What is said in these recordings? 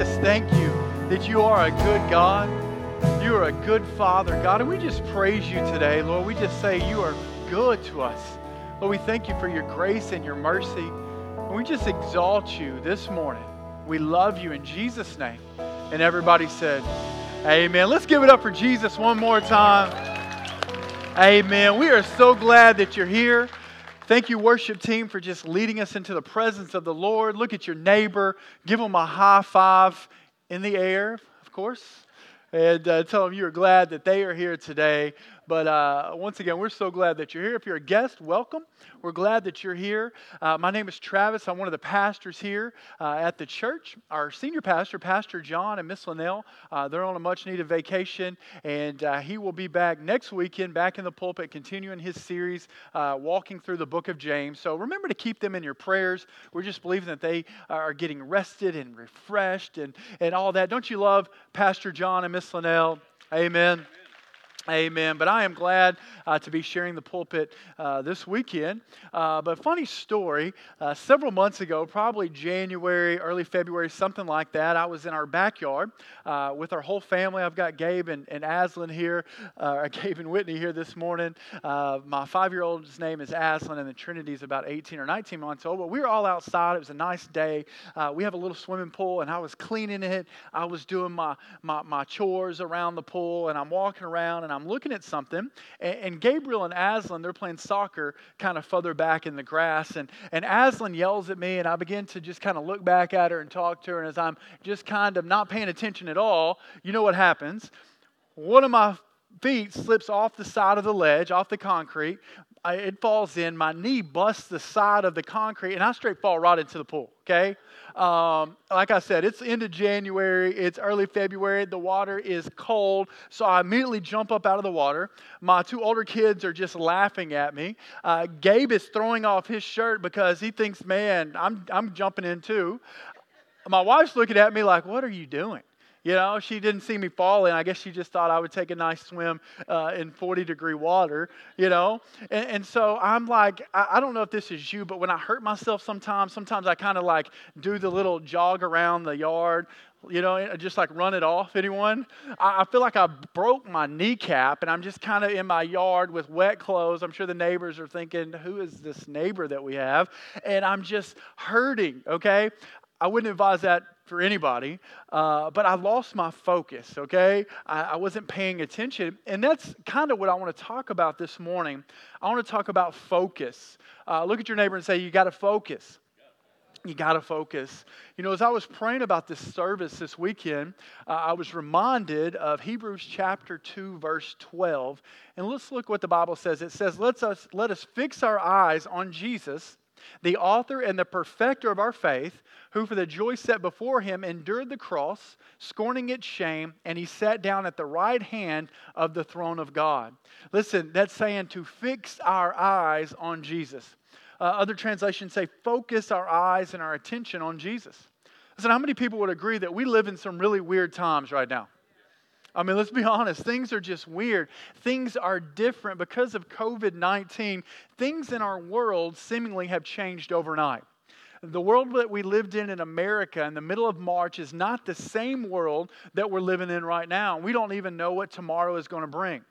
just thank you that you are a good God. You are a good Father, God. And we just praise you today, Lord. We just say you are good to us. Lord, we thank you for your grace and your mercy. And we just exalt you this morning. We love you in Jesus' name. And everybody said, Amen. Let's give it up for Jesus one more time. Amen. We are so glad that you're here. Thank you, worship team, for just leading us into the presence of the Lord. Look at your neighbor, give them a high five in the air, of course, and uh, tell them you're glad that they are here today. But uh, once again, we're so glad that you're here. If you're a guest, welcome. We're glad that you're here. Uh, my name is Travis. I'm one of the pastors here uh, at the church. Our senior pastor, Pastor John and Miss Linnell, uh, they're on a much needed vacation, and uh, he will be back next weekend, back in the pulpit, continuing his series, uh, walking through the book of James. So remember to keep them in your prayers. We're just believing that they are getting rested and refreshed and, and all that. Don't you love Pastor John and Miss Linnell? Amen. Amen. But I am glad uh, to be sharing the pulpit uh, this weekend. Uh, but funny story, uh, several months ago, probably January, early February, something like that, I was in our backyard uh, with our whole family. I've got Gabe and, and Aslan here, uh, Gabe and Whitney here this morning. my five-year-old's name is Aslan, and the Trinity's about 18 or 19 months old. But we were all outside. It was a nice day. we have a little swimming pool, and I was cleaning it. I was doing my, my, my chores around the pool, and I'm walking around, and I'm looking at something, and, and Gabriel and Aslan, they're playing soccer kind of further back in the grass. And, and Aslan yells at me, and I begin to just kind of look back at her and talk to her. And as I'm just kind of not paying attention at all, you know what happens? One of my feet slips off the side of the ledge, off the concrete. I, it falls in. My knee busts the side of the concrete, and I straight fall right into the pool. Okay. Um, like I said, it's end of January, it's early February, the water is cold, so I immediately jump up out of the water. My two older kids are just laughing at me. Uh, Gabe is throwing off his shirt because he thinks, man, I'm, I'm jumping in too. My wife's looking at me like, what are you doing? You know, she didn't see me falling. I guess she just thought I would take a nice swim uh, in 40 degree water, you know? And, and so I'm like, I, I, don't know if this is you, but when I hurt myself sometimes, sometimes I kind of like do the little jog around the yard, you know, just like run it off. Anyone? I, I feel like I broke my kneecap and I'm just kind of in my yard with wet clothes. I'm sure the neighbors are thinking, who is this neighbor that we have? And I'm just hurting, okay? I wouldn't advise that for anybody, uh, but I lost my focus, okay? I, I wasn't paying attention. And that's kind of what I want to talk about this morning. I want to talk about focus. Uh, look at your neighbor and say, You got to focus. You got to focus. You know, as I was praying about this service this weekend, uh, I was reminded of Hebrews chapter 2, verse 12. And let's look what the Bible says. It says, Let's us, Let us fix our eyes on Jesus the author and the perfecter of our faith, who for the joy set before him endured the cross, scorning its shame, and he sat down at the right hand of the throne of God. Listen, that's saying to fix our eyes on Jesus. Uh, other translations say focus our eyes and our attention on Jesus. Listen, how many people would agree that we live in some really weird times right now? I mean, let's be honest, things are just weird. Things are different because of COVID 19. Things in our world seemingly have changed overnight. The world that we lived in in America in the middle of March is not the same world that we're living in right now. We don't even know what tomorrow is going to bring.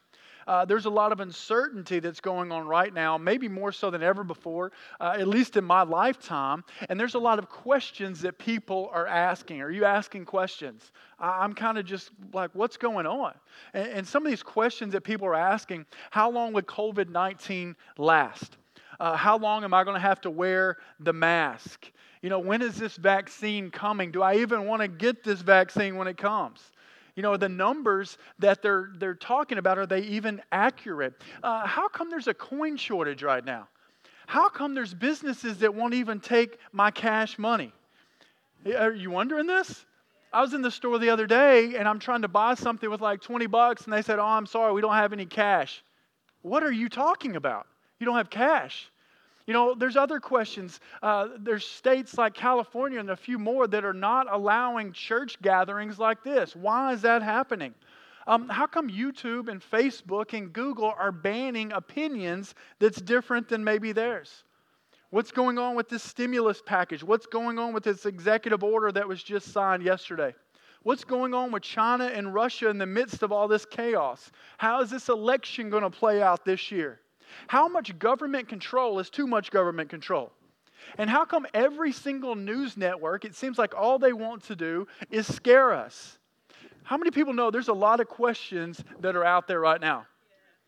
Uh, there's a lot of uncertainty that's going on right now, maybe more so than ever before, uh, at least in my lifetime. And there's a lot of questions that people are asking. Are you asking questions? I'm kind of just like, what's going on? And, and, some of these questions that people are asking how long would COVID 19 last? Uh, how long am I going to have to wear the mask? You know, when is this vaccine coming? Do I even want to get this vaccine when it comes? You know, the numbers that they're, they're talking about, are they even accurate? Uh, how come there's a coin shortage right now? How come there's businesses that won't even take my cash money? Are you wondering this? I was in the store the other day and I'm trying to buy something with like 20 bucks and they said, Oh, I'm sorry, we don't have any cash. What are you talking about? You don't have cash. You know, there's other questions. Uh, there's states like California and a few more that are not allowing church gatherings like this. Why is that happening? Um, how come YouTube and Facebook and Google are banning opinions that's different than maybe theirs? What's going on with this stimulus package? What's going on with this executive order that was just signed yesterday? What's going on with China and Russia in the midst of all this chaos? How is this election going to play out this year? How much government control is too much government control? And how come every single news network, it seems like all they want to do is scare us? How many people know there's a lot of questions that are out there right now?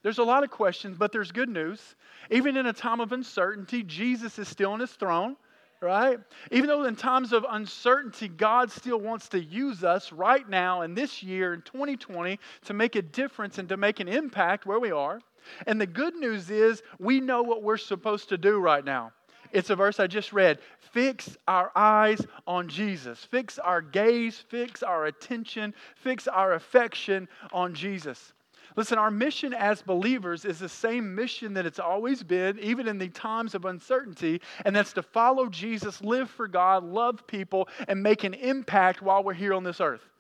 There's a lot of questions, but there's good news. Even in a time of uncertainty, Jesus is still on his throne, right? Even though in times of uncertainty, God still wants to use us right now in this year, in 2020, to make a difference and to make an impact where we are. And the good news is we know what we're supposed to do right now. It's a verse I just read. Fix our eyes on Jesus. Fix our gaze, fix our attention, fix our affection on Jesus. Listen, our mission as believers is the same mission that it's always been, even in the times of uncertainty, and that's to follow Jesus, live for God, love people, and make an impact while we're here on this earth.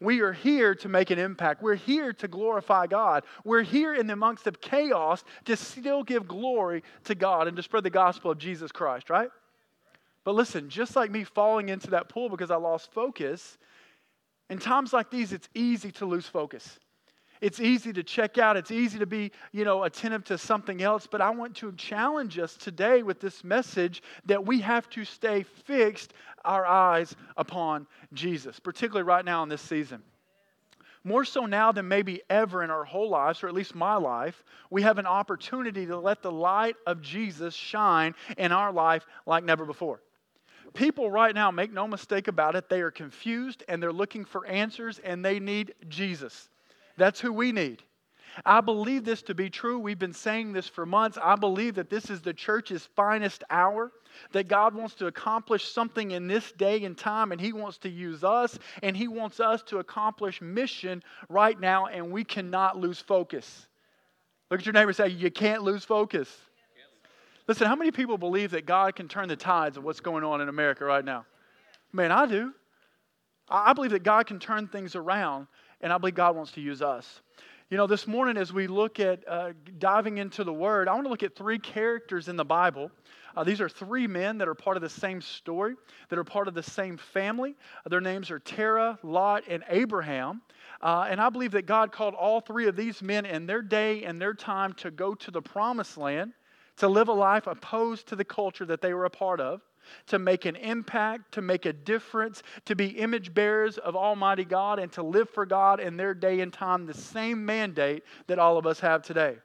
We are here to make an impact. We're here to glorify God. We're here in the amongst of chaos to still give glory to God and to spread the gospel of Jesus Christ, right? But listen, just like me falling into that pool because I lost focus, in times like these, it's easy to lose focus. It's easy to check out. It's easy to be, you know, attentive to something else. But I want to challenge us today with this message that we have to stay fixed our eyes upon Jesus, particularly right now in this season. More so now than maybe ever in our whole lives, or at least my life, we have an opportunity to let the light of Jesus shine in our life like never before. People right now, make no mistake about it, they are confused and they're looking for answers and they need Jesus. That's who we need. I believe this to be true. We've been saying this for months. I believe that this is the church's finest hour, that God wants to accomplish something in this day and time, and He wants to use us, and He wants us to accomplish mission right now, and we cannot lose focus. Look at your neighbor and say, You can't lose focus. Listen, how many people believe that God can turn the tides of what's going on in America right now? Man, I do. I believe that God can turn things around and I believe God wants to use us. You know, this morning as we look at uh, diving into the Word, I want to look at three characters in the Bible. Uh, these are three men that are part of the same story, that are part of the same family. Their names are Terah, Lot, and Abraham. Uh, and I believe that God called all three of these men in their day and their time to go to the promised land, to live a life opposed to the culture that they were a part of to make an impact, to make a difference, to be image bearers of Almighty God, and to live for God in their day and time, the same mandate that all of us have today.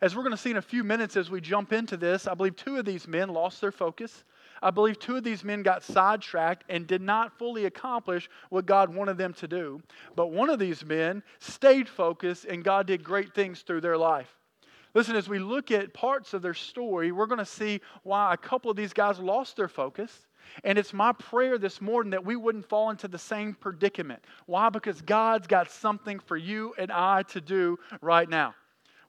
As we're going to see in a few minutes as we jump into this, I believe two of these men lost their focus. I believe two of these men got sidetracked and did not fully accomplish what God wanted them to do. But one of these men stayed focused, and God did great things through their life. Listen, as we look at parts of their story, we're going to see why a couple of these guys lost their focus. And it's my prayer this morning that we wouldn't fall into the same predicament. Why? Because God's got something for you and I to do right now.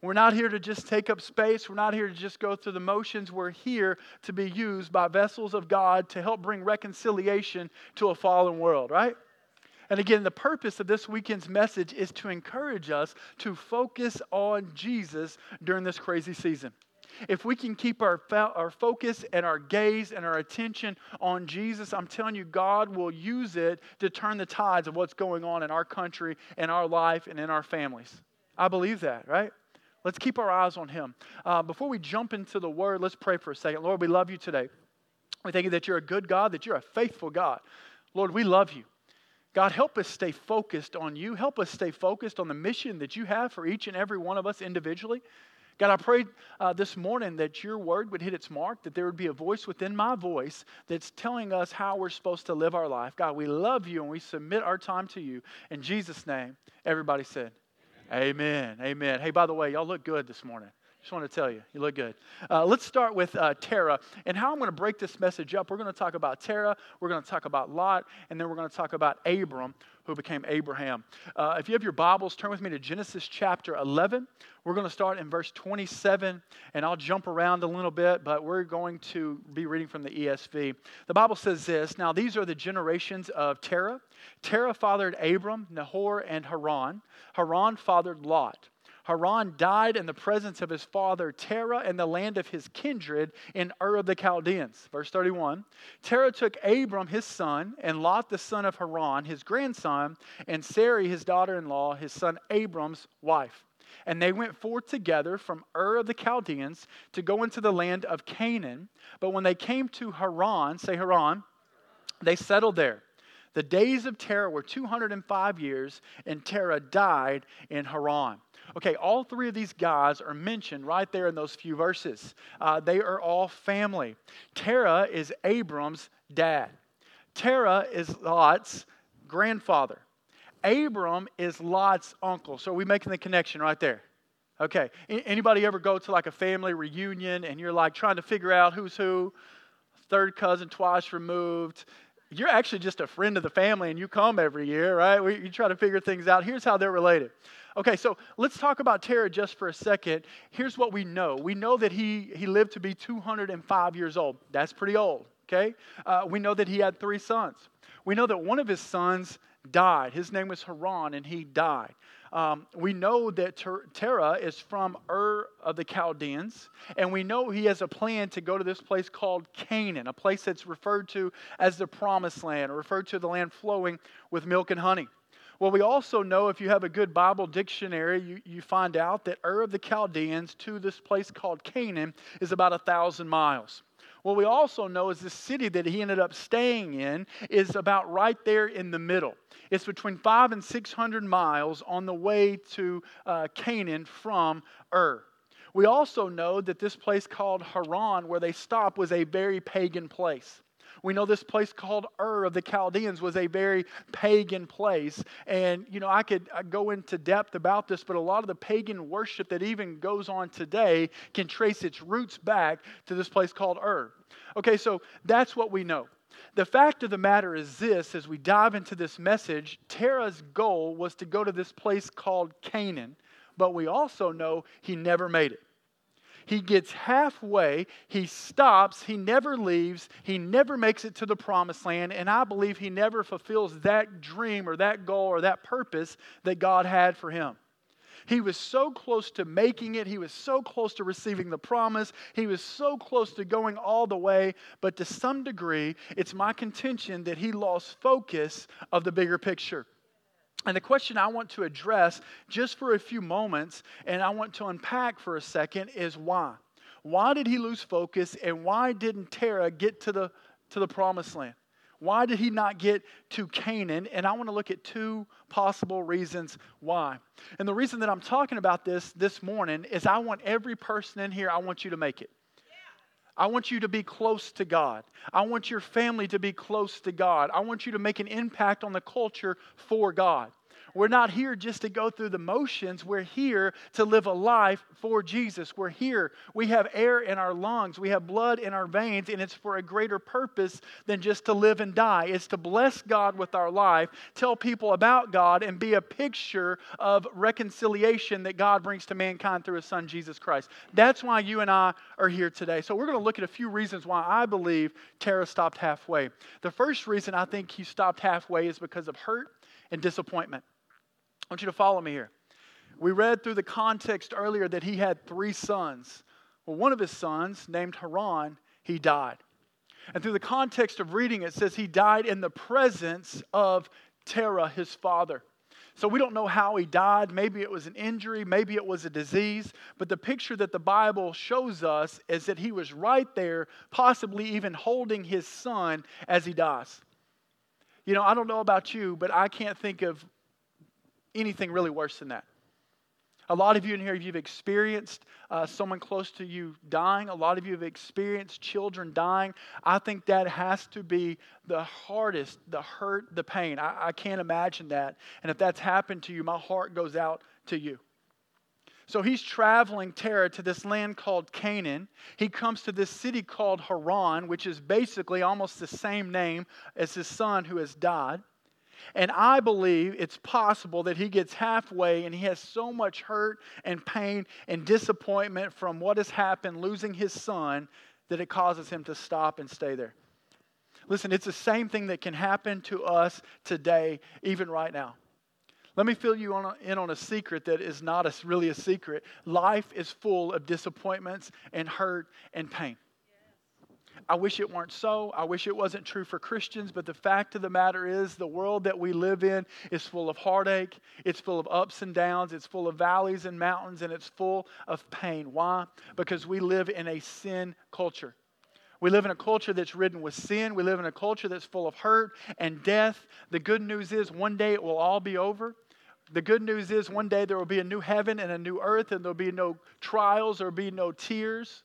We're not here to just take up space. We're not here to just go through the motions. We're here to be used by vessels of God to help bring reconciliation to a fallen world, right? And again, the purpose of this weekend's message is to encourage us to focus on Jesus during this crazy season. If we can keep our, our focus and our gaze and our attention on Jesus, I'm telling you, God will use it to turn the tides of what's going on in our country, in our life, and in our families. I believe that, right? Let's keep our eyes on Him. Uh, before we jump into the Word, let's pray for a second. Lord, we love you today. We thank you that you're a good God, that you're a faithful God. Lord, we love you. God, help us stay focused on you. Help us stay focused on the mission that you have for each and every one of us individually. God, I pray uh, this morning that your word would hit its mark, that there would be a voice within my voice that's telling us how we're supposed to live our life. God, we love you and we submit our time to you. In Jesus' name, everybody said, Amen. Amen. Amen. Hey, by the way, y'all look good this morning. Just want to tell you, you look good. Uh, let's start with uh, Terah and how I'm going to break this message up. We're going to talk about Terah, we're going to talk about Lot, and then we're going to talk about Abram, who became Abraham. Uh, if you have your Bibles, turn with me to Genesis chapter 11. We're going to start in verse 27, and I'll jump around a little bit, but we're going to be reading from the ESV. The Bible says this Now, these are the generations of Terah. Terah fathered Abram, Nahor, and Haran. Haran fathered Lot. Haran died in the presence of his father Terah in the land of his kindred in Ur of the Chaldeans. Verse 31 Terah took Abram his son, and Lot the son of Haran, his grandson, and Sarai his daughter in law, his son Abram's wife. And they went forth together from Ur of the Chaldeans to go into the land of Canaan. But when they came to Haran, say Haran, they settled there. The days of Terah were 205 years, and Terah died in Haran. Okay, all three of these guys are mentioned right there in those few verses. Uh, they are all family. Terah is Abram's dad, Terah is Lot's grandfather. Abram is Lot's uncle. So are we making the connection right there? Okay. Anybody ever go to like a family reunion and you're like trying to figure out who's who? Third cousin twice removed. You're actually just a friend of the family and you come every year, right? You try to figure things out. Here's how they're related. Okay, so let's talk about Terah just for a second. Here's what we know we know that he, he lived to be 205 years old. That's pretty old, okay? Uh, we know that he had three sons. We know that one of his sons died. His name was Haran, and he died. Um, we know that Ter- Terah is from Ur of the Chaldeans, and we know he has a plan to go to this place called Canaan, a place that's referred to as the promised land, or referred to the land flowing with milk and honey. Well, we also know if you have a good Bible dictionary, you, you find out that Ur of the Chaldeans to this place called Canaan is about a thousand miles. What we also know is the city that he ended up staying in is about right there in the middle. It's between five and 600 miles on the way to uh, Canaan from Ur. We also know that this place called Haran, where they stopped, was a very pagan place. We know this place called Ur of the Chaldeans was a very pagan place. And, you know, I could uh, go into depth about this, but a lot of the pagan worship that even goes on today can trace its roots back to this place called Ur. Okay, so that's what we know. The fact of the matter is this as we dive into this message, Terah's goal was to go to this place called Canaan, but we also know he never made it. He gets halfway, he stops, he never leaves, he never makes it to the promised land, and I believe he never fulfills that dream or that goal or that purpose that God had for him. He was so close to making it. He was so close to receiving the promise. He was so close to going all the way. But to some degree, it's my contention that he lost focus of the bigger picture. And the question I want to address just for a few moments, and I want to unpack for a second, is why? Why did he lose focus, and why didn't Terah get to the, to the promised land? Why did he not get to Canaan? And I want to look at two possible reasons why. And the reason that I'm talking about this this morning is I want every person in here, I want you to make it. I want you to be close to God. I want your family to be close to God. I want you to make an impact on the culture for God. We're not here just to go through the motions. We're here to live a life for Jesus. We're here. We have air in our lungs, we have blood in our veins, and it's for a greater purpose than just to live and die. It's to bless God with our life, tell people about God, and be a picture of reconciliation that God brings to mankind through His Son, Jesus Christ. That's why you and I are here today. So, we're going to look at a few reasons why I believe Terah stopped halfway. The first reason I think he stopped halfway is because of hurt and disappointment. I want you to follow me here. We read through the context earlier that he had three sons. Well, one of his sons, named Haran, he died. And through the context of reading, it says he died in the presence of Terah, his father. So we don't know how he died. Maybe it was an injury, maybe it was a disease. But the picture that the Bible shows us is that he was right there, possibly even holding his son as he dies. You know, I don't know about you, but I can't think of anything really worse than that. A lot of you in here, you've experienced uh, someone close to you dying. A lot of you have experienced children dying. I think that has to be the hardest, the hurt, the pain. I, I can't imagine that. And if that's happened to you, my heart goes out to you. So he's traveling Terah to this land called Canaan. He comes to this city called Haran, which is basically almost the same name as his son who has died. And I believe it's possible that he gets halfway and he has so much hurt and pain and disappointment from what has happened, losing his son, that it causes him to stop and stay there. Listen, it's the same thing that can happen to us today, even right now. Let me fill you on in on a secret that is not a, really a secret. Life is full of disappointments and hurt and pain. I wish it weren't so. I wish it wasn't true for Christians, but the fact of the matter is the world that we live in is full of heartache, it's full of ups and downs, it's full of valleys and mountains, and it's full of pain. Why? Because we live in a sin culture. We live in a culture that's ridden with sin. We live in a culture that's full of hurt and death. The good news is one day it will all be over. The good news is one day there will be a new heaven and a new earth, and there'll be no trials, there'll be no tears.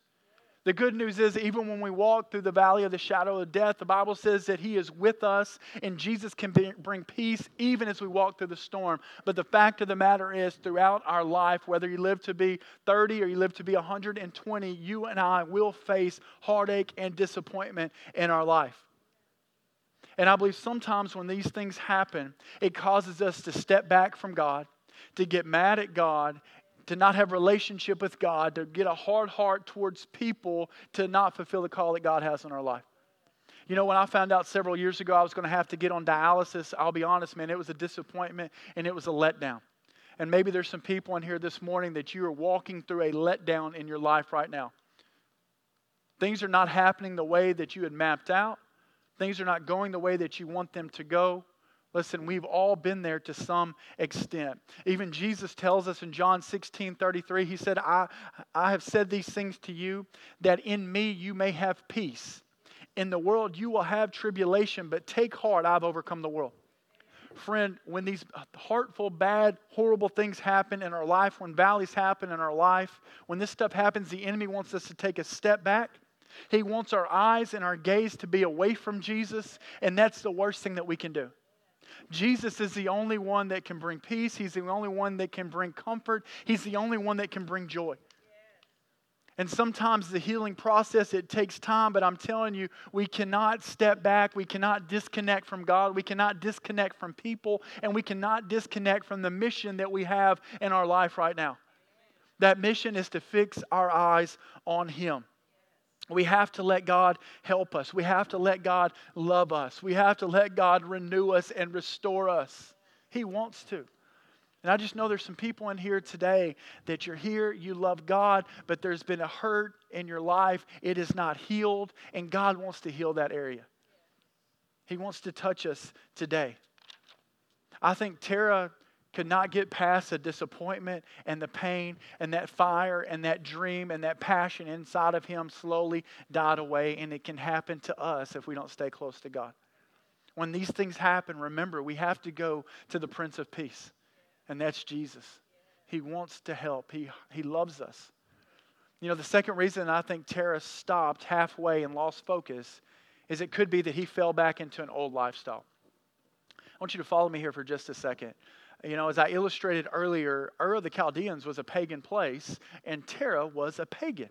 The good news is, even when we walk through the valley of the shadow of death, the Bible says that He is with us and Jesus can bring peace even as we walk through the storm. But the fact of the matter is, throughout our life, whether you live to be 30 or you live to be 120, you and I will face heartache and disappointment in our life. And I believe sometimes when these things happen, it causes us to step back from God, to get mad at God, to not have relationship with God, to get a hard heart towards people, to not fulfill the call that God has in our life. You know, when I found out several years ago I was going to have to get on dialysis, I'll be honest, man, it was a disappointment and it was a letdown. And maybe there's some people in here this morning that you are walking through a letdown in your life right now. Things are not happening the way that you had mapped out. Things are not going the way that you want them to go. Listen, we've all been there to some extent. Even Jesus tells us in John 16 33, He said, I, I have said these things to you that in me you may have peace. In the world you will have tribulation, but take heart, I've overcome the world. Friend, when these heartful, bad, horrible things happen in our life, when valleys happen in our life, when this stuff happens, the enemy wants us to take a step back. He wants our eyes and our gaze to be away from Jesus, and that's the worst thing that we can do. Jesus is the only one that can bring peace. He's the only one that can bring comfort. He's the only one that can bring joy. And sometimes the healing process, it takes time, but I'm telling you, we cannot step back. We cannot disconnect from God. We cannot disconnect from people. And we cannot disconnect from the mission that we have in our life right now. That mission is to fix our eyes on Him. We have to let God help us. We have to let God love us. We have to let God renew us and restore us. He wants to. And I just know there's some people in here today that you're here, you love God, but there's been a hurt in your life. It is not healed, and God wants to heal that area. He wants to touch us today. I think Terah could not get past the disappointment and the pain and that fire and that dream and that passion inside of him slowly died away. And it can happen to us if we don't stay close to God. When these things happen, remember, we have to go to the Prince of Peace, and that's Jesus. He wants to help, He, he loves us. You know, the second reason I think Terah stopped halfway and lost focus is it could be that he fell back into an old lifestyle. I want you to follow me here for just a second. You know, as I illustrated earlier, Ur of the Chaldeans was a pagan place, and Terah was a pagan.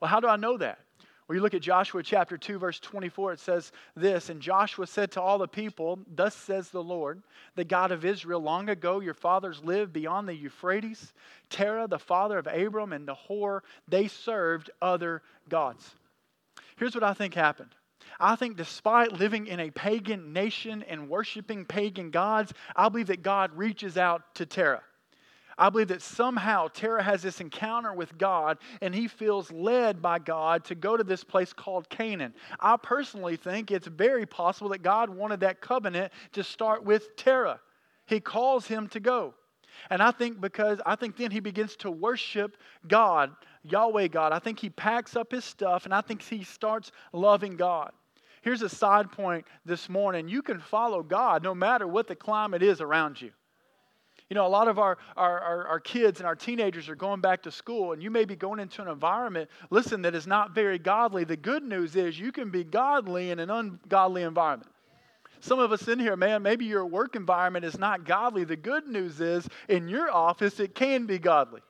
Well, how do I know that? Well, you look at Joshua chapter 2, verse 24, it says this And Joshua said to all the people, Thus says the Lord, the God of Israel, long ago your fathers lived beyond the Euphrates. Terah, the father of Abram, and Nahor, they served other gods. Here's what I think happened I think despite living in a pagan nation and worshiping pagan gods, I believe that God reaches out to Terah. I believe that somehow Terah has this encounter with God and he feels led by God to go to this place called Canaan. I personally think it's very possible that God wanted that covenant to start with Terah. He calls him to go. And I think because I think then he begins to worship God, Yahweh God. I think he packs up his stuff and I think he starts loving God. Here's a side point this morning. You can follow God no matter what the climate is around you. You know, a lot of our, our, our, our, kids and our teenagers are going back to school, and you may be going into an environment, listen, that is not very godly. The good news is you can be godly in an ungodly environment. Some of us in here, man, maybe your work environment is not godly. The good news is in your office, it can be godly.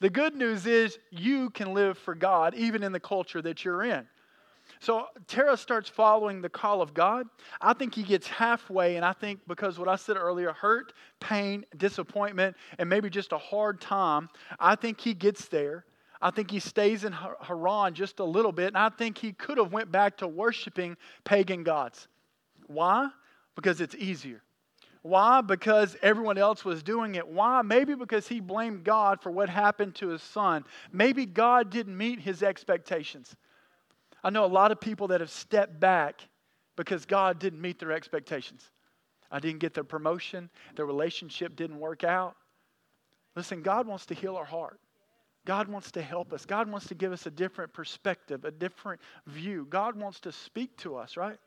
The good news is you can live for God even in the culture that you're in. So Terah starts following the call of God. I think he gets halfway, and I think because what I said earlier hurt, pain, disappointment, and maybe just a hard time I think he gets there. I think he stays in Haran just a little bit, and I think he could have went back to worshiping pagan gods. Why? Because it's easier. Why? Because everyone else was doing it. Why? Maybe because he blamed God for what happened to his son. Maybe God didn't meet his expectations. I know a lot of people that have stepped back because God didn't meet their expectations. I didn't get the promotion, the relationship didn't work out. Listen, God wants to heal our heart. God wants to help us. God wants to give us a different perspective, a different view. God wants to speak to us, right?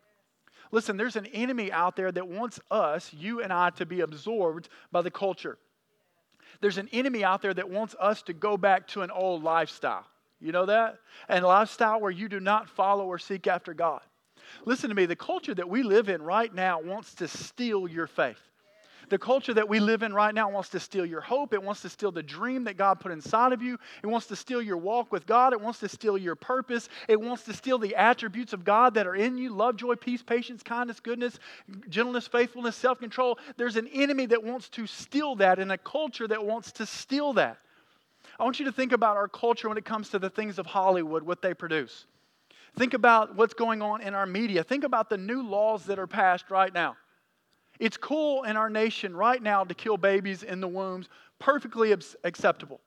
Listen, there's an enemy out there that wants us, you and I, to be absorbed by the culture. There's an enemy out there that wants us to go back to an old lifestyle. You know that? And lifestyle where you do not follow or seek after God. Listen to me, the culture that we live in right now wants to steal your faith. The culture that we live in right now wants to steal your hope. It wants to steal the dream that God put inside of you. It wants to steal your walk with God. It wants to steal your purpose. It wants to steal the attributes of God that are in you love, joy, peace, patience, kindness, goodness, gentleness, faithfulness, self control. There's an enemy that wants to steal that and a culture that wants to steal that. I want you to think about our culture when it comes to the things of Hollywood, what they produce. Think about what's going on in our media. Think about the new laws that are passed right now. It's cool in our nation right now to kill babies in the wombs, perfectly acceptable.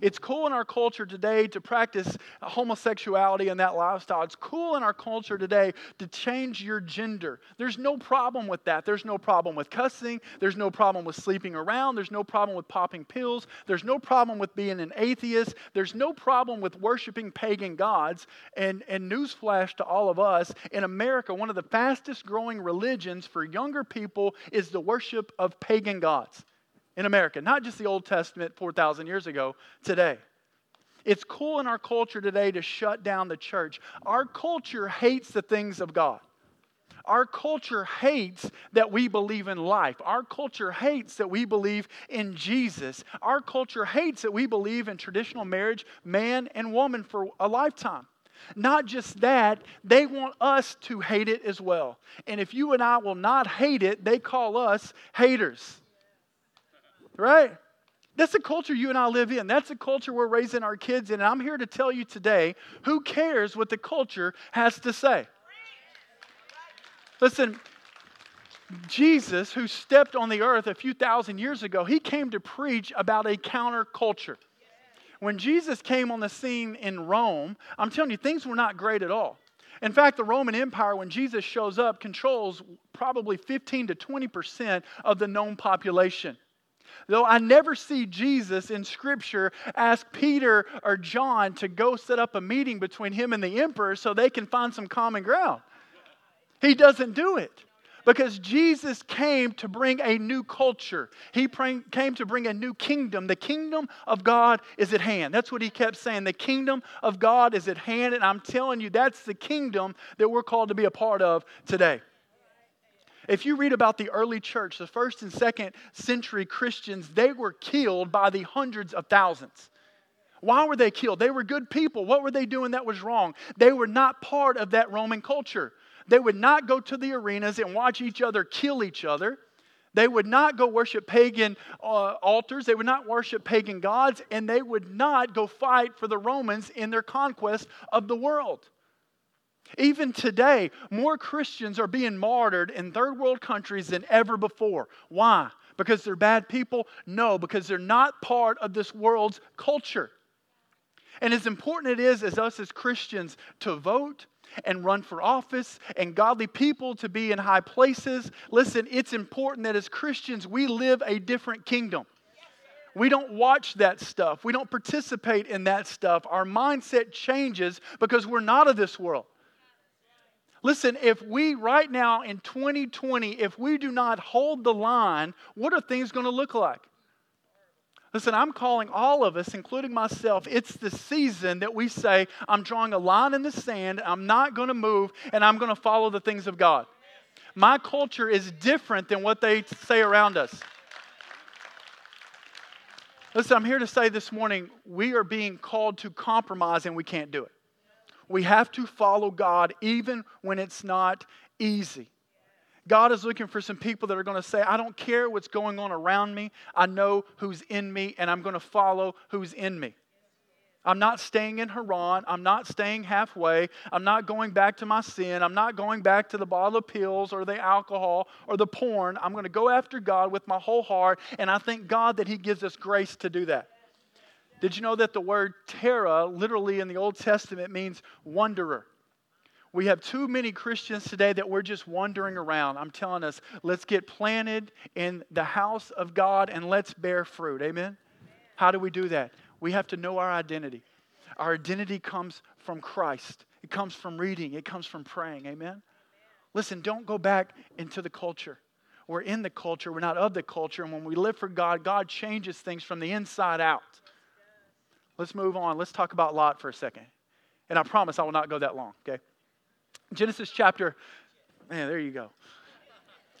It's cool in our culture today to practice homosexuality and that lifestyle. It's cool in our culture today to change your gender. There's no problem with that. There's no problem with cussing. There's no problem with sleeping around. There's no problem with popping pills. There's no problem with being an atheist. There's no problem with worshiping pagan gods. And, and newsflash to all of us in America, one of the fastest growing religions for younger people is the worship of pagan gods in America, not just the Old Testament 4,000 years ago, today. It's cool in our culture today to shut down the church. Our culture hates the things of God. Our culture hates that we believe in life. Our culture hates that we believe in Jesus. Our culture hates that we believe in traditional marriage, man and woman for a lifetime. Not just that, they want us to hate it as well. And if you and I will not hate it, they call us haters. Right? That's the culture you and I live in. That's the culture we're raising our kids in. And I'm here to tell you today who cares what the culture has to say? Listen, Jesus, who stepped on the earth a few thousand years ago, he came to preach about a counterculture. When Jesus came on the scene in Rome, I'm telling you, things were not great at all. In fact, the Roman Empire, when Jesus shows up, controls probably 15 to 20% of the known population. Though I never see Jesus in Scripture ask Peter or John to go set up a meeting between him and the emperor so they can find some common ground. He doesn't do it because Jesus came to bring a new culture. He came to bring a new kingdom. The kingdom of God is at hand. That's what he kept saying. The kingdom of God is at hand. And I'm telling you, that's the kingdom that we're called to be a part of today. If you read about the early church, the first and second century Christians, they were killed by the hundreds of thousands. Why were they killed? They were good people. What were they doing that was wrong? They were not part of that Roman culture. They would not go to the arenas and watch each other kill each other. They would not go worship pagan uh, altars. They would not worship pagan gods. And they would not go fight for the Romans in their conquest of the world. Even today, more Christians are being martyred in third world countries than ever before. Why? Because they're bad people? No, because they're not part of this world's culture. And as important it is as us as Christians to vote and run for office and godly people to be in high places, listen, it's important that as Christians we live a different kingdom. We don't watch that stuff. We don't participate in that stuff. Our mindset changes because we're not of this world. Listen, if we right now in 2020, if we do not hold the line, what are things going to look like? Listen, I'm calling all of us, including myself, it's the season that we say, I'm drawing a line in the sand, I'm not going to move, and I'm going to follow the things of God. My culture is different than what they say around us. Listen, I'm here to say this morning, we are being called to compromise and we can't do it. We have to follow God even when it's not easy. God is looking for some people that are going to say, I don't care what's going on around me. I know who's in me, and I'm going to follow who's in me. I'm not staying in Haran. I'm not staying halfway. I'm not going back to my sin. I'm not going back to the bottle of pills or the alcohol or the porn. I'm going to go after God with my whole heart. And I thank God that He gives us grace to do that. Did you know that the word Terah, literally in the Old Testament, means wanderer? We have too many Christians today that we're just wandering around. I'm telling us, let's get planted in the house of God and let's bear fruit. Amen? How do we do that? We have to know our identity. Our identity comes from Christ, it comes from reading, it comes from praying. Amen? Listen, don't go back into the culture. We're in the culture, we're not of the culture. And when we live for God, God changes things from the inside out. Let's move on. Let's talk about Lot for a second. And I promise I will not go that long, okay? Genesis chapter, man, there you go.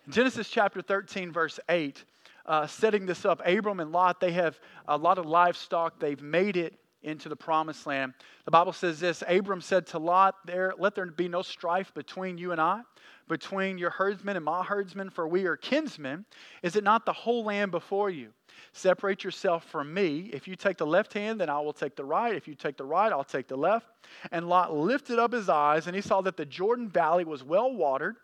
Genesis chapter 13, verse 8, uh, setting this up. Abram and Lot, they have a lot of livestock. They've made it into the promised land. The Bible says this Abram said to Lot, there, Let there be no strife between you and I, between your herdsmen and my herdsmen, for we are kinsmen. Is it not the whole land before you? Separate yourself from me. If you take the left hand, then I will take the right. If you take the right, I'll take the left. And Lot lifted up his eyes, and he saw that the Jordan Valley was well watered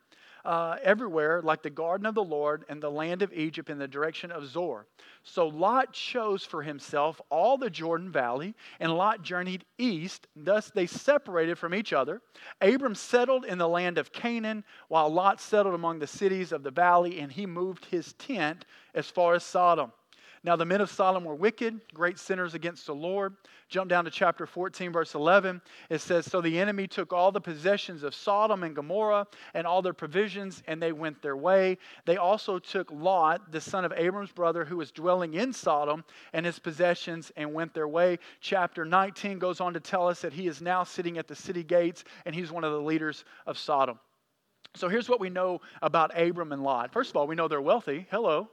uh, everywhere, like the garden of the Lord and the land of Egypt in the direction of Zoar. So Lot chose for himself all the Jordan Valley, and Lot journeyed east. Thus they separated from each other. Abram settled in the land of Canaan, while Lot settled among the cities of the valley, and he moved his tent as far as Sodom. Now, the men of Sodom were wicked, great sinners against the Lord. Jump down to chapter 14, verse 11. It says, So the enemy took all the possessions of Sodom and Gomorrah and all their provisions, and they went their way. They also took Lot, the son of Abram's brother, who was dwelling in Sodom, and his possessions, and went their way. Chapter 19 goes on to tell us that he is now sitting at the city gates, and he's one of the leaders of Sodom. So here's what we know about Abram and Lot. First of all, we know they're wealthy. Hello.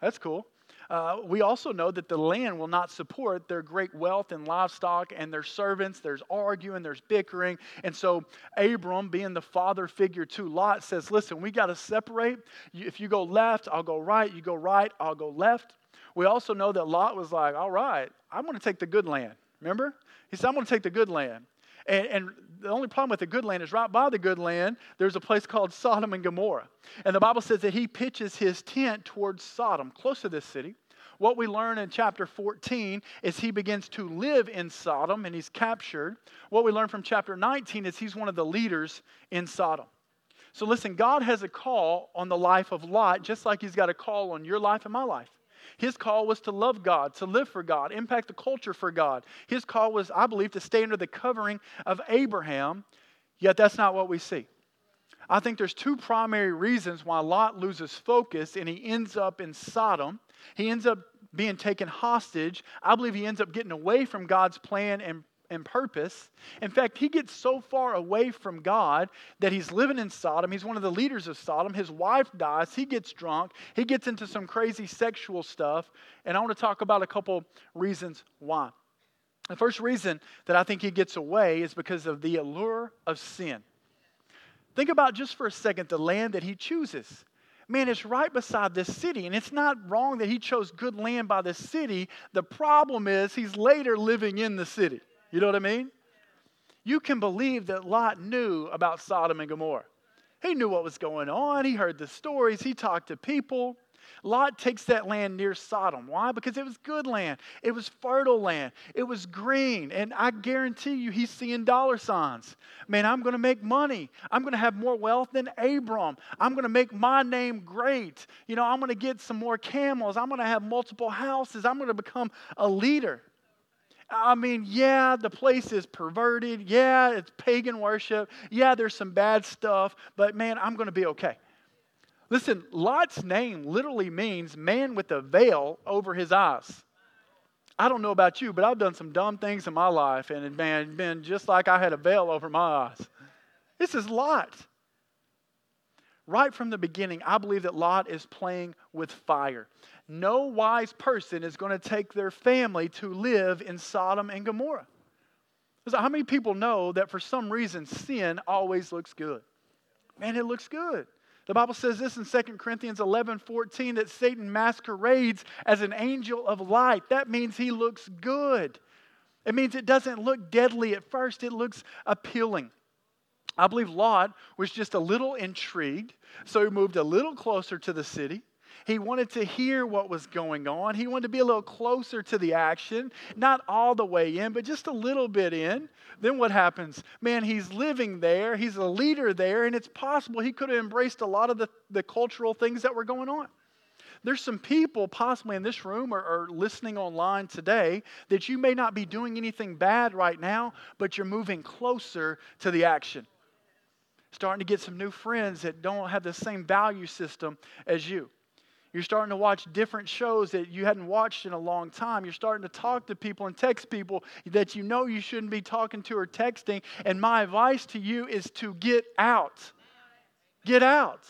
That's cool. Uh, we also know that the land will not support their great wealth and livestock and their servants. There's arguing, there's bickering. And so, Abram, being the father figure to Lot, says, Listen, we got to separate. If you go left, I'll go right. You go right, I'll go left. We also know that Lot was like, All right, I'm going to take the good land. Remember? He said, I'm going to take the good land. And, and, the only problem with the good land is right by the good land, there's a place called Sodom and Gomorrah. And the Bible says that he pitches his tent towards Sodom, close to this city. What we learn in chapter 14 is he begins to live in Sodom and he's captured. What we learn from chapter 19 is he's one of the leaders in Sodom. So listen, God has a call on the life of Lot, just like he's got a call on your life and my life. His call was to love God, to live for God, impact the culture for God. His call was, I believe, to stay under the covering of Abraham, yet that's not what we see. I think there's two primary reasons why Lot loses focus and he ends up in Sodom. He ends up being taken hostage. I believe he ends up getting away from God's plan and and purpose. In fact, he gets so far away from God that he's living in Sodom. He's one of the leaders of Sodom. His wife dies. He gets drunk. He gets into some crazy sexual stuff. And I want to talk about a couple reasons why. The first reason that I think he gets away is because of the allure of sin. Think about just for a second the land that he chooses. Man, it's right beside this city, and it's not wrong that he chose good land by the city. The problem is he's later living in the city. You know what I mean? You can believe that Lot knew about Sodom and Gomorrah. He knew what was going on, he heard the stories, he talked to people. Lot takes that land near Sodom. Why? Because it was good land. It was fertile land. It was green. And I guarantee you, he's seeing dollar signs. Man, I'm going to make money. I'm going to have more wealth than Abram. I'm going to make my name great. You know, I'm going to get some more camels. I'm going to have multiple houses. I'm going to become a leader. I mean, yeah, the place is perverted. Yeah, it's pagan worship. Yeah, there's some bad stuff, but man, I'm going to be okay. Listen, Lot's name literally means man with a veil over his eyes. I don't know about you, but I've done some dumb things in my life, and it been, been just like I had a veil over my eyes. This is Lot. Right from the beginning, I believe that Lot is playing with fire. No wise person is going to take their family to live in Sodom and Gomorrah. So how many people know that for some reason sin always looks good? Man, it looks good. The Bible says this in 2 Corinthians 11 14 that Satan masquerades as an angel of light. That means he looks good. It means it doesn't look deadly at first, it looks appealing. I believe Lot was just a little intrigued, so he moved a little closer to the city. He wanted to hear what was going on. He wanted to be a little closer to the action, not all the way in, but just a little bit in. Then what happens? Man, he's living there, he's a leader there, and it's possible he could have embraced a lot of the, the cultural things that were going on. There's some people possibly in this room or, or listening online today that you may not be doing anything bad right now, but you're moving closer to the action starting to get some new friends that don't have the same value system as you. You're starting to watch different shows that you hadn't watched in a long time. You're starting to talk to people and text people that you know you shouldn't be talking to or texting. And my advice to you is to get out. Get out.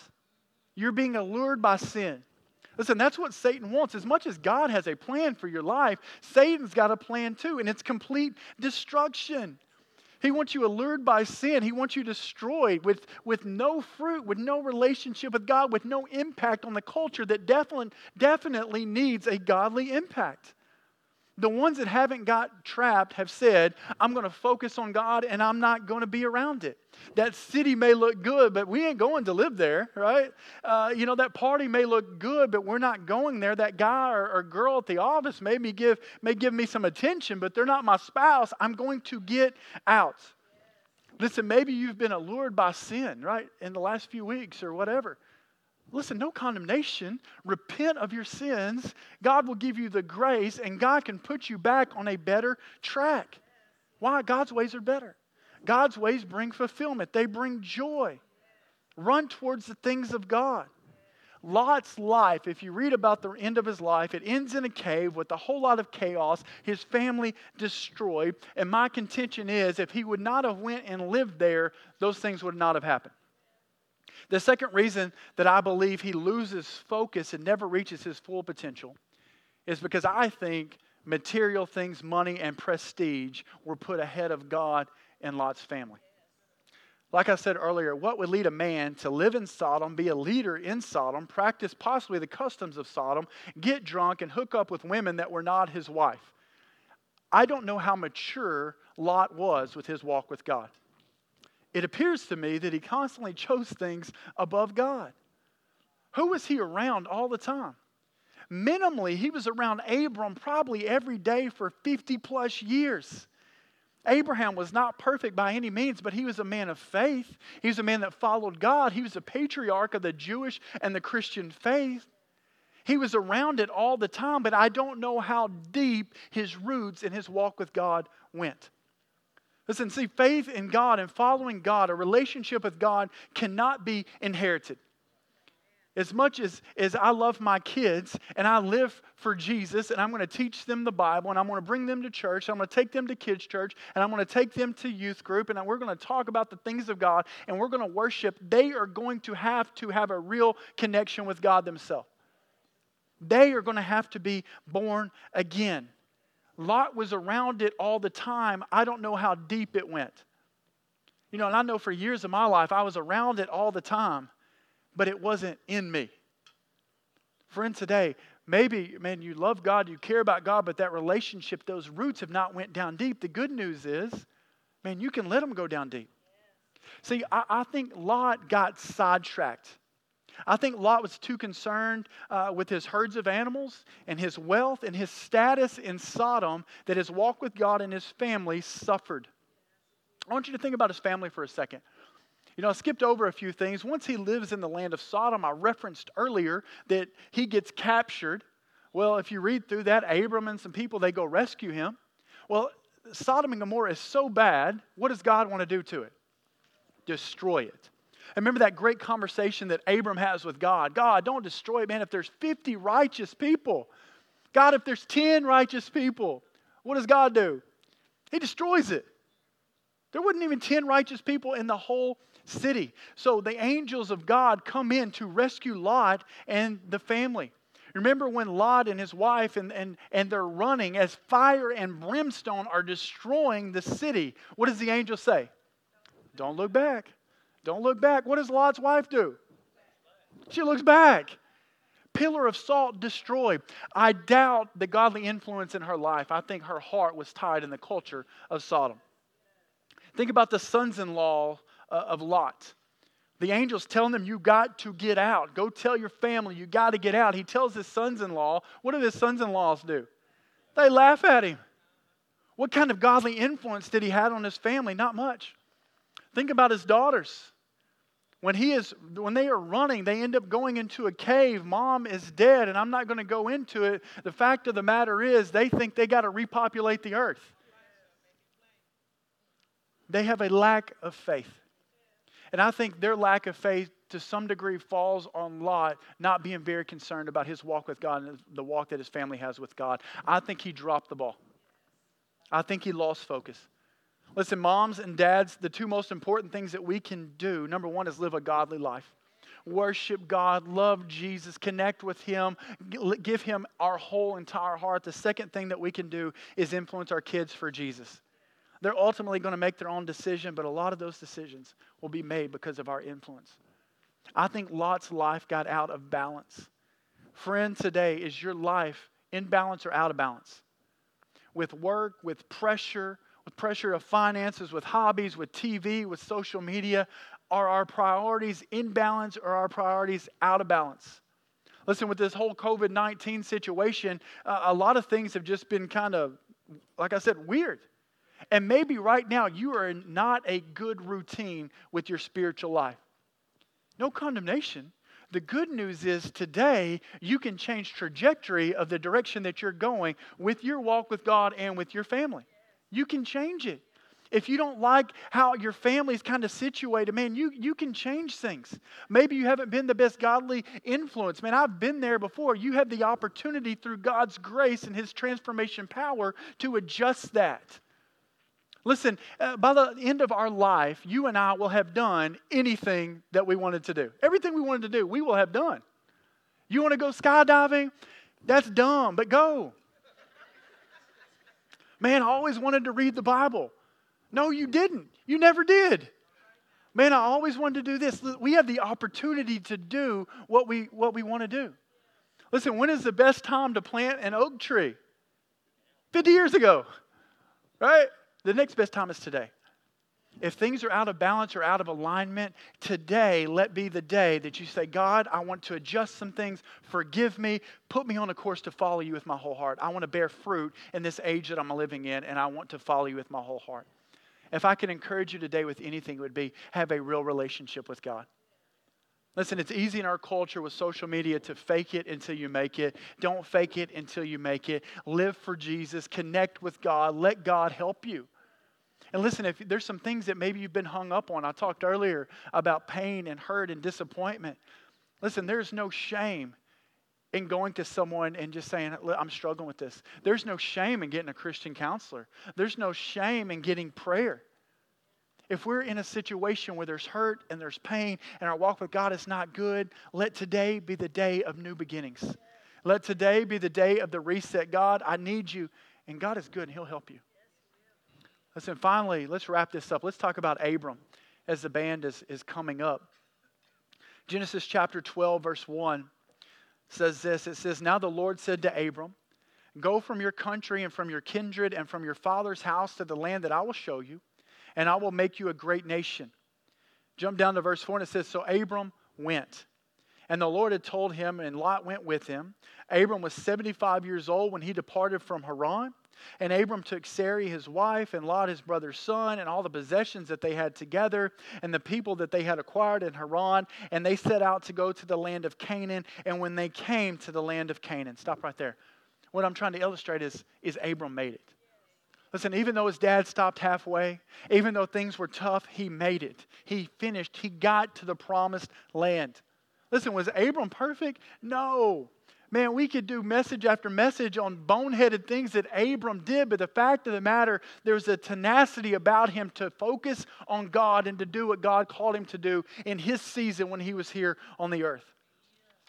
You're being allured by sin. Listen, that's what Satan wants. As much as God has a plan for your life, Satan's got a plan too, and it's complete destruction. He wants you allured by sin. He wants you destroyed with, with no fruit, with no relationship with God, with no impact on the culture that definitely, definitely needs a godly impact. The ones that haven't got trapped have said, I'm going to focus on God and I'm not going to be around it. That city may look good, but we ain't going to live there, right? Uh, you know, that party may look good, but we're not going there. That guy or, or girl at the office may, me give, may give me some attention, but they're not my spouse. I'm going to get out. Listen, maybe you've been allured by sin, right, in the last few weeks or whatever. Listen, no condemnation. Repent of your sins. God will give you the grace, and God can put you back on a better track. Why? God's ways are better. God's ways bring fulfillment, they bring joy. Run towards the things of God. Lot's life, if you read about the end of his life, it ends in a cave with a whole lot of chaos, his family destroyed. And my contention is if he would not have went and lived there, those things would not have happened. The second reason that I believe he loses focus and never reaches his full potential is because I think material things, money, and prestige were put ahead of God and Lot's family. Like I said earlier, what would lead a man to live in Sodom, be a leader in Sodom, practice possibly the customs of Sodom, get drunk, and hook up with women that were not his wife? I don't know how mature Lot was with his walk with God it appears to me that he constantly chose things above God. Who was he around all the time? Minimally, he was around Abram probably every day for 50 plus years. Abraham was not perfect by any means, but he was a man of faith. He was a man that followed God. He was a patriarch of the Jewish and the Christian faith. He was around it all the time, but I don't know how deep his roots in his walk with God went. Listen, see, faith in God and following God, a relationship with God, cannot be inherited. As much as, as I love my kids and I live for Jesus and I'm going to teach them the Bible and I'm going to bring them to church, I'm going to take them to kids' church and I'm going to take them to youth group and we're going to talk about the things of God and we're going to worship, they are going to have to have a real connection with God themselves. They are going to have to be born again. Lot was around it all the time. I don't know how deep it went. You know, and I know for years of my life I was around it all the time, but it wasn't in me. Friend, today, maybe, man, you love God, you care about God, but that relationship, those roots have not went down deep. The good news is, man, you can let them go down deep. See, I, I think Lot got sidetracked. I think Lot was too concerned uh, with his herds of animals and his wealth and his status in Sodom that his walk with God and his family suffered. I want you to think about his family for a second. You know, I skipped over a few things. Once he lives in the land of Sodom, I referenced earlier that he gets captured. Well, if you read through that, Abram and some people, they go rescue him. Well, Sodom and Gomorrah is so bad, what does God want to do to it? Destroy it. Remember that great conversation that Abram has with God God, don't destroy it, man. If there's 50 righteous people, God, if there's 10 righteous people, what does God do? He destroys it. There wasn't even 10 righteous people in the whole city. So the angels of God come in to rescue Lot and the family. Remember when Lot and his wife and, and, and they're running as fire and brimstone are destroying the city. What does the angel say? Don't look back. Don't look back. What does Lot's wife do? She looks back. pillar of salt destroyed. I doubt the godly influence in her life. I think her heart was tied in the culture of Sodom. Think about the sons in law uh, of Lot. The angel's telling them, You got to get out. Go tell your family, you got to get out. He tells his sons in law, What do his sons in laws do? They laugh at him. What kind of godly influence did he have on his family? Not much. Think about his daughters. When he is when they are running, they end up going into a cave. Mom is dead, and I'm not going to go into it. The fact of the matter is they think they got to repopulate the earth. They have a lack of faith. And I think their lack of faith to some degree falls on Lot not being very concerned about his walk with God and the walk that his family has with God. I think he dropped the ball. I think he lost focus. Listen, moms and dads, the two most important things that we can do number one is live a godly life. Worship God, love Jesus, connect with Him, give Him our whole entire heart. The second thing that we can do is influence our kids for Jesus. They're ultimately going to make their own decision, but a lot of those decisions will be made because of our influence. I think Lot's life got out of balance. Friend, today, is your life in balance or out of balance? With work, with pressure, with pressure of finances, with hobbies, with TV, with social media? Are our priorities in balance or are our priorities out of balance? Listen, with this whole COVID 19 situation, uh, a lot of things have just been kind of, like I said, weird. And maybe right now you are not a good routine with your spiritual life. No condemnation. The good news is today you can change trajectory of the direction that you're going with your walk with God and with your family. You can change it. If you don't like how your family's kind of situated, man, you, you can change things. Maybe you haven't been the best godly influence. Man, I've been there before. You have the opportunity through God's grace and His transformation power to adjust that. Listen, uh, by the end of our life, you and I will have done anything that we wanted to do. Everything we wanted to do, we will have done. You want to go skydiving? That's dumb, but go. Man, I always wanted to read the Bible. No, you didn't. You never did. Man, I always wanted to do this. We have the opportunity to do what we, what we want to do. Listen, when is the best time to plant an oak tree? 50 years ago, right? The next best time is today. If things are out of balance or out of alignment, today let be the day that you say, God, I want to adjust some things. Forgive me. Put me on a course to follow you with my whole heart. I want to bear fruit in this age that I'm living in, and I want to follow you with my whole heart. If I could encourage you today with anything, it would be have a real relationship with God. Listen, it's easy in our culture with social media to fake it until you make it. Don't fake it until you make it. Live for Jesus, connect with God, let God help you. And listen, if there's some things that maybe you've been hung up on, I talked earlier about pain and hurt and disappointment. Listen, there's no shame in going to someone and just saying, I'm struggling with this. There's no shame in getting a Christian counselor, there's no shame in getting prayer. If we're in a situation where there's hurt and there's pain and our walk with God is not good, let today be the day of new beginnings. Let today be the day of the reset. God, I need you, and God is good and He'll help you. Listen, finally, let's wrap this up. Let's talk about Abram as the band is, is coming up. Genesis chapter 12, verse 1 says this It says, Now the Lord said to Abram, Go from your country and from your kindred and from your father's house to the land that I will show you, and I will make you a great nation. Jump down to verse 4, and it says, So Abram went. And the Lord had told him, and Lot went with him. Abram was 75 years old when he departed from Haran. And Abram took Sarai, his wife, and Lot, his brother's son, and all the possessions that they had together, and the people that they had acquired in Haran, and they set out to go to the land of Canaan. And when they came to the land of Canaan, stop right there. What I'm trying to illustrate is, is Abram made it. Listen, even though his dad stopped halfway, even though things were tough, he made it. He finished. He got to the promised land. Listen, was Abram perfect? No. Man, we could do message after message on boneheaded things that Abram did, but the fact of the matter, there's a tenacity about him to focus on God and to do what God called him to do in his season when he was here on the earth.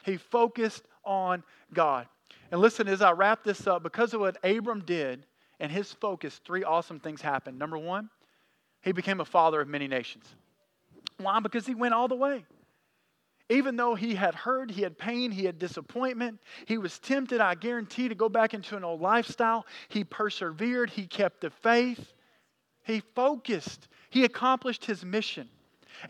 He focused on God. And listen, as I wrap this up, because of what Abram did and his focus, three awesome things happened. Number one, he became a father of many nations. Why? Because he went all the way. Even though he had hurt, he had pain, he had disappointment, he was tempted, I guarantee, to go back into an old lifestyle. He persevered, he kept the faith, he focused, he accomplished his mission.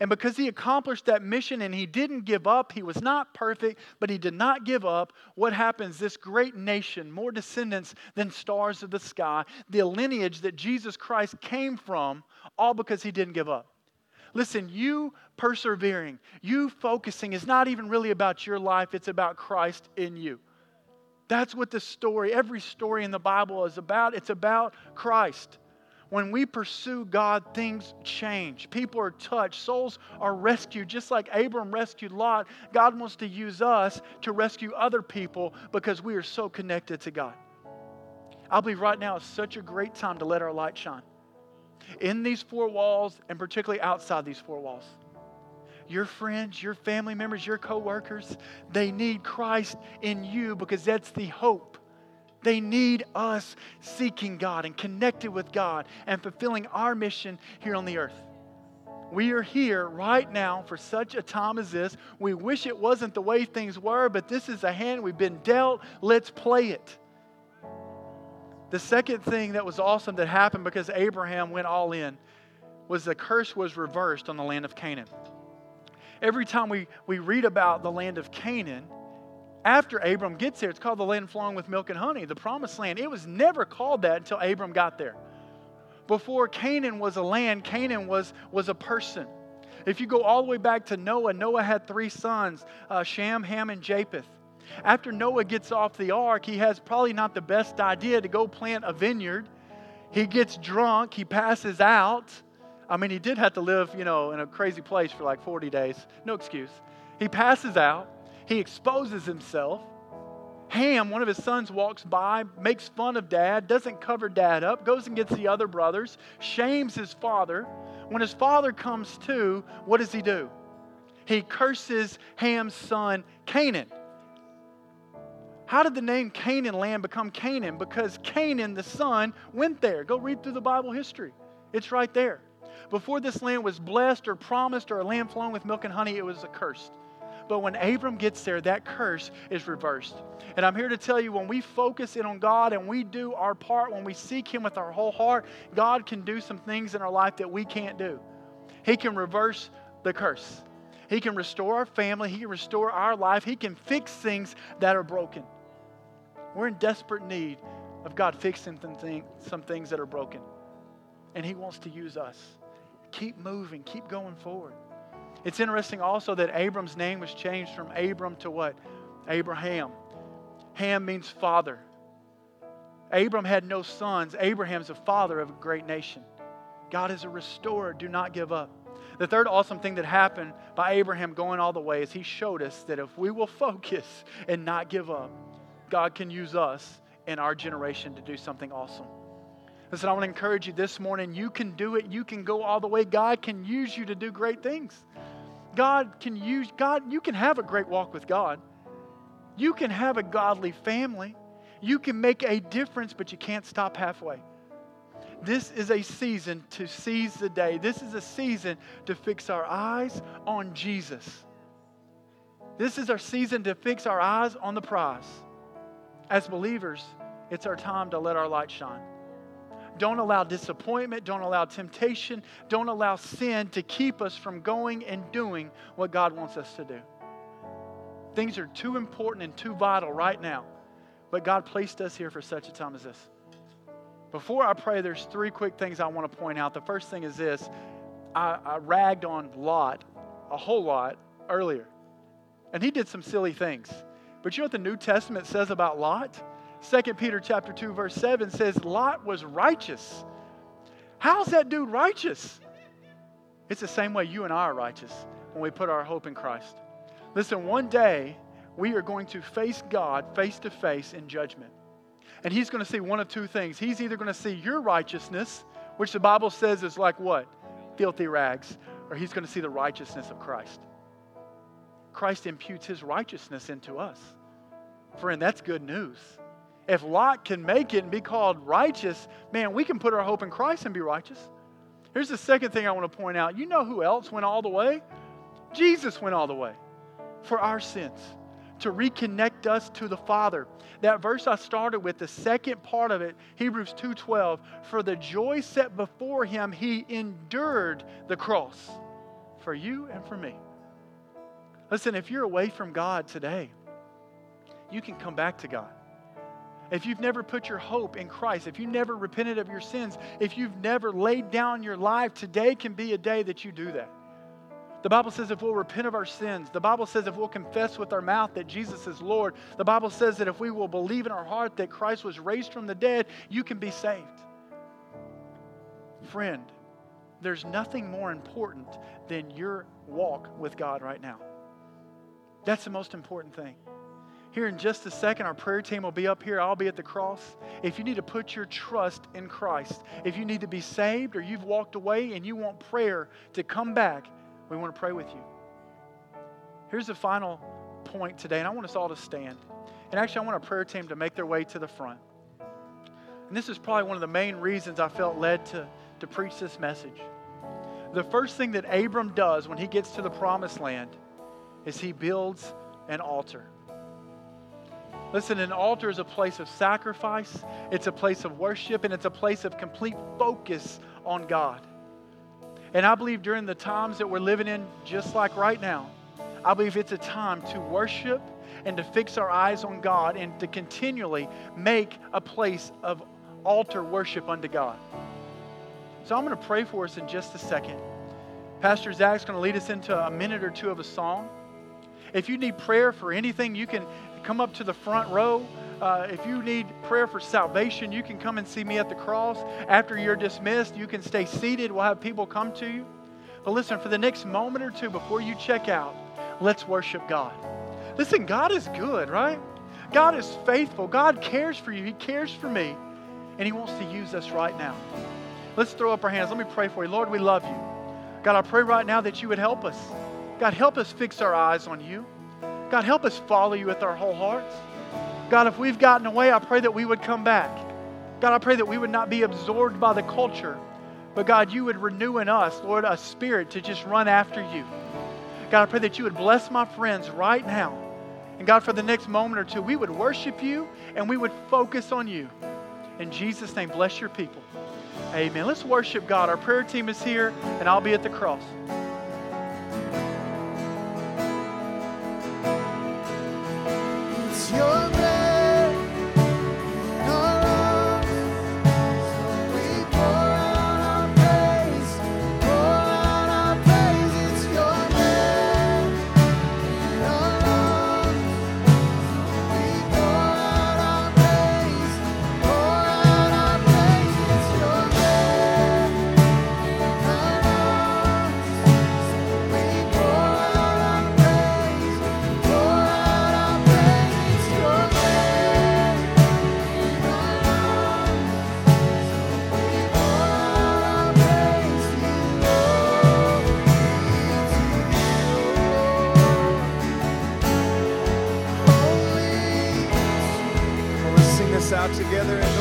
And because he accomplished that mission and he didn't give up, he was not perfect, but he did not give up. What happens? This great nation, more descendants than stars of the sky, the lineage that Jesus Christ came from, all because he didn't give up. Listen, you persevering, you focusing is not even really about your life, it's about Christ in you. That's what the story, every story in the Bible is about. It's about Christ. When we pursue God, things change. People are touched. Souls are rescued. Just like Abram rescued Lot, God wants to use us to rescue other people because we are so connected to God. I believe right now is such a great time to let our light shine in these four walls and particularly outside these four walls. Your friends, your family members, your coworkers, they need Christ in you because that's the hope. They need us seeking God and connected with God and fulfilling our mission here on the earth. We are here right now for such a time as this. We wish it wasn't the way things were, but this is a hand we've been dealt. Let's play it. The second thing that was awesome that happened because Abraham went all in was the curse was reversed on the land of Canaan. Every time we, we read about the land of Canaan, after Abram gets there, it's called the land flowing with milk and honey, the promised land. It was never called that until Abram got there. Before Canaan was a land, Canaan was, was a person. If you go all the way back to Noah, Noah had three sons uh, Shem, Ham, and Japheth. After Noah gets off the ark, he has probably not the best idea to go plant a vineyard. He gets drunk, he passes out. I mean, he did have to live, you know, in a crazy place for like 40 days. No excuse. He passes out, he exposes himself. Ham, one of his sons, walks by, makes fun of dad, doesn't cover dad up, goes and gets the other brothers, shames his father. When his father comes to, what does he do? He curses Ham's son, Canaan. How did the name Canaan land become Canaan? Because Canaan, the son, went there. Go read through the Bible history. It's right there. Before this land was blessed or promised or a land flowing with milk and honey, it was accursed. But when Abram gets there, that curse is reversed. And I'm here to tell you when we focus in on God and we do our part, when we seek Him with our whole heart, God can do some things in our life that we can't do. He can reverse the curse, He can restore our family, He can restore our life, He can fix things that are broken. We're in desperate need of God fixing some things that are broken. And He wants to use us. Keep moving, keep going forward. It's interesting also that Abram's name was changed from Abram to what? Abraham. Ham means father. Abram had no sons. Abraham's a father of a great nation. God is a restorer. Do not give up. The third awesome thing that happened by Abraham going all the way is he showed us that if we will focus and not give up, God can use us in our generation to do something awesome. Listen, I want to encourage you this morning. You can do it. You can go all the way. God can use you to do great things. God can use, God, you can have a great walk with God. You can have a godly family. You can make a difference, but you can't stop halfway. This is a season to seize the day. This is a season to fix our eyes on Jesus. This is our season to fix our eyes on the prize. As believers, it's our time to let our light shine. Don't allow disappointment, don't allow temptation, don't allow sin to keep us from going and doing what God wants us to do. Things are too important and too vital right now, but God placed us here for such a time as this. Before I pray, there's three quick things I want to point out. The first thing is this I, I ragged on Lot a whole lot earlier, and he did some silly things. But you know what the New Testament says about Lot? 2 Peter chapter 2 verse 7 says Lot was righteous. How's that dude righteous? It's the same way you and I are righteous when we put our hope in Christ. Listen, one day we are going to face God face to face in judgment. And he's going to see one of two things. He's either going to see your righteousness, which the Bible says is like what? Filthy rags, or he's going to see the righteousness of Christ. Christ imputes his righteousness into us. Friend, that's good news. If Lot can make it and be called righteous, man, we can put our hope in Christ and be righteous. Here's the second thing I want to point out. You know who else went all the way? Jesus went all the way. for our sins, to reconnect us to the Father. That verse I started with, the second part of it, Hebrews 2:12, for the joy set before him, he endured the cross for you and for me. Listen, if you're away from God today, you can come back to God. If you've never put your hope in Christ, if you never repented of your sins, if you've never laid down your life, today can be a day that you do that. The Bible says if we'll repent of our sins, the Bible says if we'll confess with our mouth that Jesus is Lord, the Bible says that if we will believe in our heart that Christ was raised from the dead, you can be saved. Friend, there's nothing more important than your walk with God right now. That's the most important thing. Here in just a second, our prayer team will be up here. I'll be at the cross. If you need to put your trust in Christ, if you need to be saved or you've walked away and you want prayer to come back, we want to pray with you. Here's the final point today, and I want us all to stand. And actually, I want our prayer team to make their way to the front. And this is probably one of the main reasons I felt led to, to preach this message. The first thing that Abram does when he gets to the promised land is he builds an altar. Listen, an altar is a place of sacrifice, it's a place of worship, and it's a place of complete focus on God. And I believe during the times that we're living in, just like right now, I believe it's a time to worship and to fix our eyes on God and to continually make a place of altar worship unto God. So I'm going to pray for us in just a second. Pastor Zach's going to lead us into a minute or two of a song. If you need prayer for anything, you can come up to the front row. Uh, if you need prayer for salvation, you can come and see me at the cross. After you're dismissed, you can stay seated. We'll have people come to you. But listen, for the next moment or two before you check out, let's worship God. Listen, God is good, right? God is faithful. God cares for you. He cares for me. And He wants to use us right now. Let's throw up our hands. Let me pray for you. Lord, we love you. God, I pray right now that you would help us. God, help us fix our eyes on you. God, help us follow you with our whole hearts. God, if we've gotten away, I pray that we would come back. God, I pray that we would not be absorbed by the culture, but God, you would renew in us, Lord, a spirit to just run after you. God, I pray that you would bless my friends right now. And God, for the next moment or two, we would worship you and we would focus on you. In Jesus' name, bless your people. Amen. Let's worship God. Our prayer team is here, and I'll be at the cross. your together together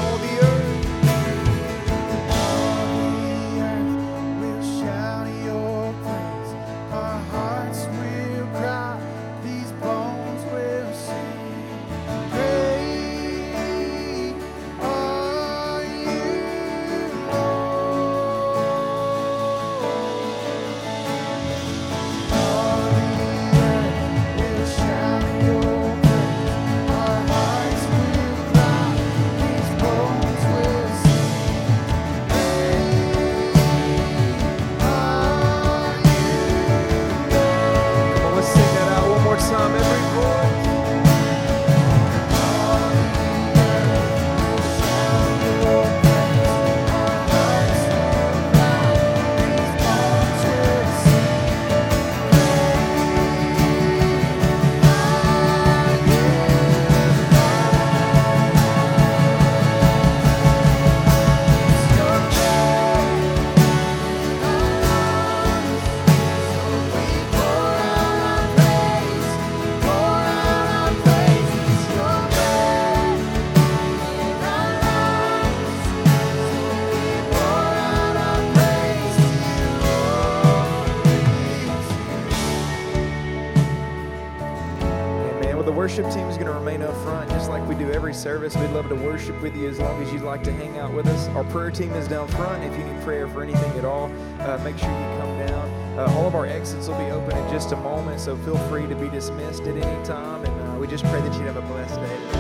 worship team is going to remain up front, just like we do every service. We'd love to worship with you as long as you'd like to hang out with us. Our prayer team is down front. If you need prayer for anything at all, uh, make sure you come down. Uh, all of our exits will be open in just a moment, so feel free to be dismissed at any time. And uh, we just pray that you have a blessed day.